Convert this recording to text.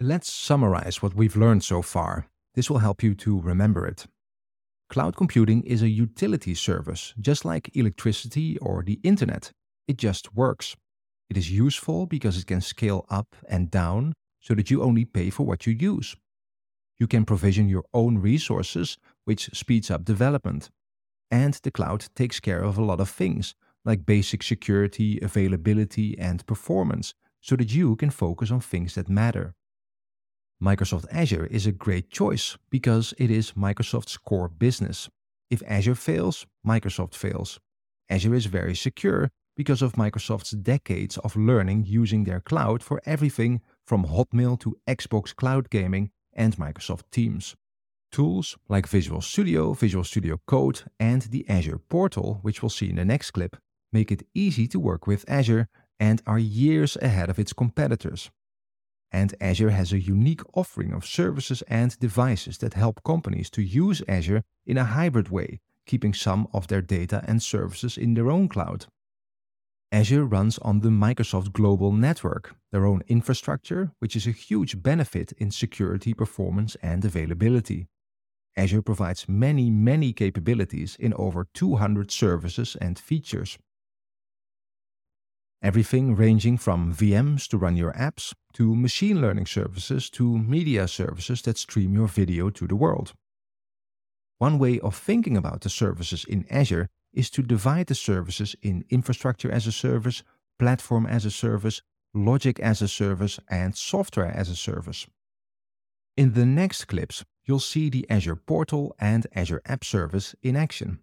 Let's summarize what we've learned so far. This will help you to remember it. Cloud computing is a utility service, just like electricity or the internet. It just works. It is useful because it can scale up and down so that you only pay for what you use. You can provision your own resources, which speeds up development. And the cloud takes care of a lot of things, like basic security, availability, and performance, so that you can focus on things that matter. Microsoft Azure is a great choice because it is Microsoft's core business. If Azure fails, Microsoft fails. Azure is very secure because of Microsoft's decades of learning using their cloud for everything from Hotmail to Xbox Cloud Gaming and Microsoft Teams. Tools like Visual Studio, Visual Studio Code, and the Azure Portal, which we'll see in the next clip, make it easy to work with Azure and are years ahead of its competitors. And Azure has a unique offering of services and devices that help companies to use Azure in a hybrid way, keeping some of their data and services in their own cloud. Azure runs on the Microsoft Global Network, their own infrastructure, which is a huge benefit in security, performance, and availability. Azure provides many, many capabilities in over 200 services and features. Everything ranging from VMs to run your apps, to machine learning services, to media services that stream your video to the world. One way of thinking about the services in Azure is to divide the services in infrastructure as a service, platform as a service, logic as a service, and software as a service. In the next clips, you'll see the Azure Portal and Azure App Service in action.